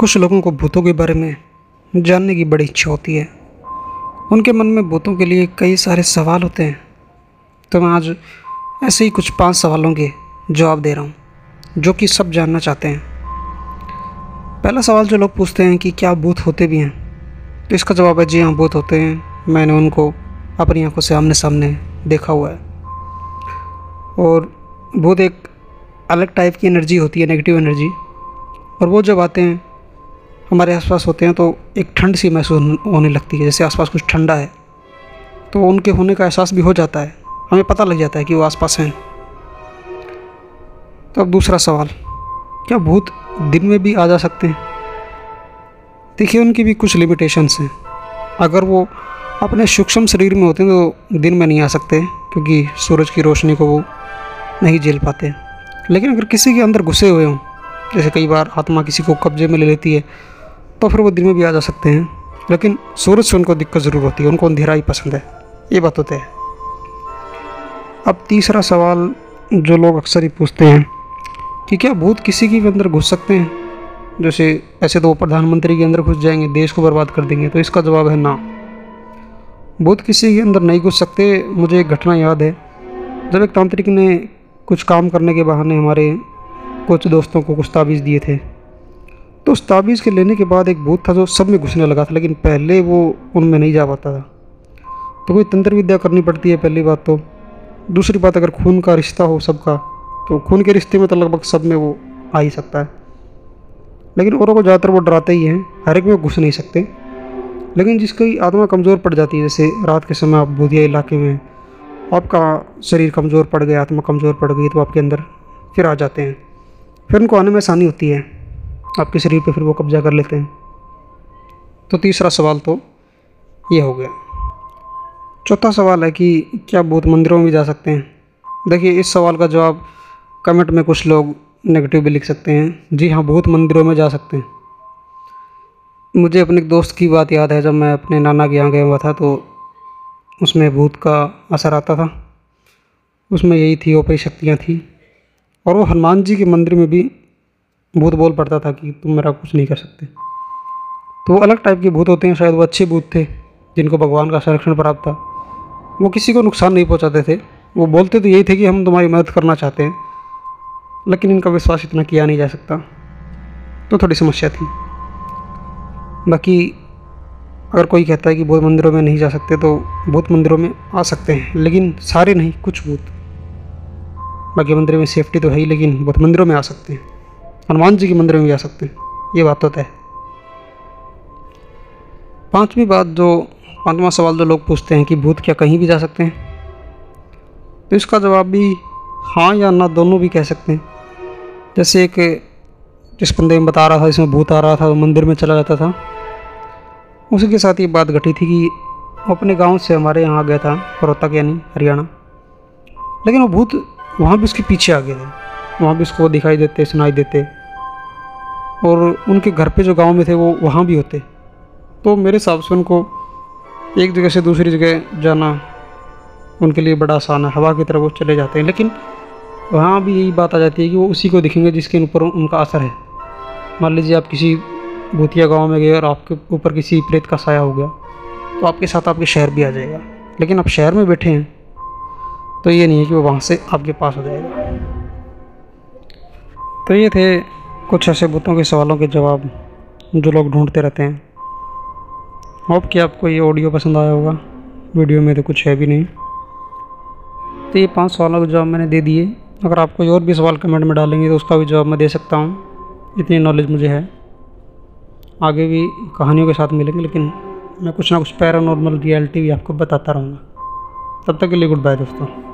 कुछ लोगों को भूतों के बारे में जानने की बड़ी इच्छा होती है। उनके मन में भूतों के लिए कई सारे सवाल होते हैं। तो मैं आज ऐसे ही कुछ पाँच सवालों के जवाब दे रहा हूँ, जो कि सब जानना चाहते हैं। पहला सवाल जो लोग पूछते हैं कि क्या भूत होते भी हैं? तो इसका जवाब है, जी हाँ भूत होते हैं। मैंने उनको अपनी आँखों से आमने सामने देखा हुआ है। और भूत एक अलग टाइप की एनर्जी होती है नेगेटिव एनर्जी और वो जब आते हैं हमारे आसपास होते हैं तो एक ठंड सी महसूस होने लगती है, जैसे आसपास कुछ ठंडा है। तो उनके होने का एहसास भी हो जाता है। हमें पता लग जाता है कि वो आसपास हैं। तो अब दूसरा सवाल, क्या भूत दिन में भी आ जा सकते हैं? देखिए, उनकी भी कुछ लिमिटेशंस हैं। अगर वो अपने सूक्ष्म शरीर में होते हैं तो दिन में नहीं आ सकते, क्योंकि सूरज की रोशनी को वो नहीं झेल पाते। लेकिन अगर किसी के अंदर घुसे हुए हों, जैसे कई बार आत्मा किसी को कब्जे में ले लेती है तो फिर वो दिन में भी आ जा सकते हैं। लेकिन सूरज से उनको दिक्कत ज़रूर होती है, उनको अंधेरा ही पसंद है। ये बात होते हैं। अब तीसरा सवाल जो लोग अक्सर ही पूछते हैं कि क्या भूत किसी के भी अंदर घुस सकते हैं? जैसे ऐसे तो वो प्रधानमंत्री के अंदर घुस जाएँगे, देश को बर्बाद कर देंगे तो इसका जवाब है ना। भूत किसी के अंदर नहीं घुस सकते, मुझे एक घटना याद है। जब एक तांत्रिक ने कुछ काम करने के बहाने हमारे कुछ दोस्तों को कुछ ताबीज़ दिए थे। तो उस ताबीज़ के लेने के बाद एक भूत था जो सब में घुसने लगा था, लेकिन पहले वो उनमें नहीं जा पाता था। तो कोई तंत्र विद्या करनी पड़ती है पहली बात तो। दूसरी बात, अगर खून का रिश्ता हो सबका तो खून के रिश्ते में तो लगभग सब में वो आ ही सकता है। लेकिन औरों को ज़्यादातर वो डराते ही हैं, हर एक में घुस नहीं सकते। लेकिन जिसकी आत्मा कमज़ोर पड़ जाती है, जैसे रात के समय आप बूदिया इलाके में आपका शरीर कमज़ोर पड़ गया, आत्मा कमज़ोर पड़ गई तो आपके अंदर फिर आ जाते हैं। फिर उनको आने में आसानी होती है। आपके शरीर पे फिर वो कब्जा कर लेते हैं। तो तीसरा सवाल तो ये हो गया। चौथा सवाल है कि क्या भूत मंदिरों में भी जा सकते हैं? देखिए, इस सवाल का जवाब कमेंट में कुछ लोग नेगेटिव भी लिख सकते हैं। जी हाँ भूत मंदिरों में जा सकते हैं। मुझे अपने दोस्त की बात याद है, जब मैं अपने नाना के यहाँ गया हुआ था तो उसमें भूत का असर आता था। उसमें यही थी, ओपरी शक्तियाँ थी। और वो हनुमान जी के मंदिर में भी भूत बोल पड़ता था कि तुम मेरा कुछ नहीं कर सकते। तो वो अलग टाइप के भूत होते हैं, शायद वो अच्छे भूत थे, जिनको भगवान का संरक्षण प्राप्त था। वो किसी को नुकसान नहीं पहुंचाते थे। वो बोलते तो यही थे कि हम तुम्हारी मदद करना चाहते हैं, लेकिन इनका विश्वास इतना किया नहीं जा सकता। तो थोड़ी समस्या थी। बाकी अगर कोई कहता है कि भूत मंदिरों में नहीं जा सकते तो भूत मंदिरों में आ सकते हैं, लेकिन सारे नहीं, कुछ भूत। बाकी मंदिर में सेफ्टी तो है ही, लेकिन भूत मंदिरों में आ सकते हैं। हनुमान जी के मंदिर में भी आ सकते हैं। ये बात होता है। पांचवी बात जो पांचवा सवाल जो लोग पूछते हैं कि भूत क्या कहीं भी जा सकते हैं? तो इसका जवाब भी हाँ या ना दोनों भी कह सकते हैं। जैसे एक जिस बंदे में बता रहा था इसमें भूत आ रहा था मंदिर में चला जाता था। उसी के साथ ये बात घटी थी कि वो अपने गाँव से हमारे यहाँ आ गया था रोहतक यानी हरियाणा। लेकिन वो भूत वहाँ भी उसके पीछे आ गए थे। वहाँ भी उसको दिखाई देते, सुनाई देते। और उनके घर पे जो गाँव में थे, वो वहाँ भी होते। तो मेरे हिसाब से उनको एक जगह से दूसरी जगह जाना उनके लिए बड़ा आसान है। हवा की तरफ़ वो चले जाते हैं। लेकिन वहाँ भी यही बात आ जाती है कि वो उसी को दिखेंगे जिसके ऊपर उनका असर है। मान लीजिए आप किसी भूतिया गाँव में गए और आपके ऊपर किसी प्रेत का साया हो गया तो आपके साथ आपके शहर भी आ जाएगा। लेकिन आप शहर में बैठे हैं तो ये नहीं है कि वो वहाँ से आपके पास हो जाएगा। तो ये थे कुछ ऐसे बुतों के सवालों के जवाब जो लोग ढूंढते रहते हैं। होप कि आपको ये ऑडियो पसंद आया होगा। वीडियो में तो कुछ है भी नहीं। तो ये पाँच सवालों के जवाब मैंने दे दिए। अगर आप कोई और भी सवाल कमेंट में डालेंगे तो उसका भी जवाब मैं दे सकता हूँ। इतनी नॉलेज मुझे है। आगे भी कहानियों के साथ मिलेंगे, लेकिन मैं कुछ ना कुछ पैरानॉर्मल रियलिटी भी आपको बताता रहूँगा। तब तक के लिए गुड बाय दोस्तों।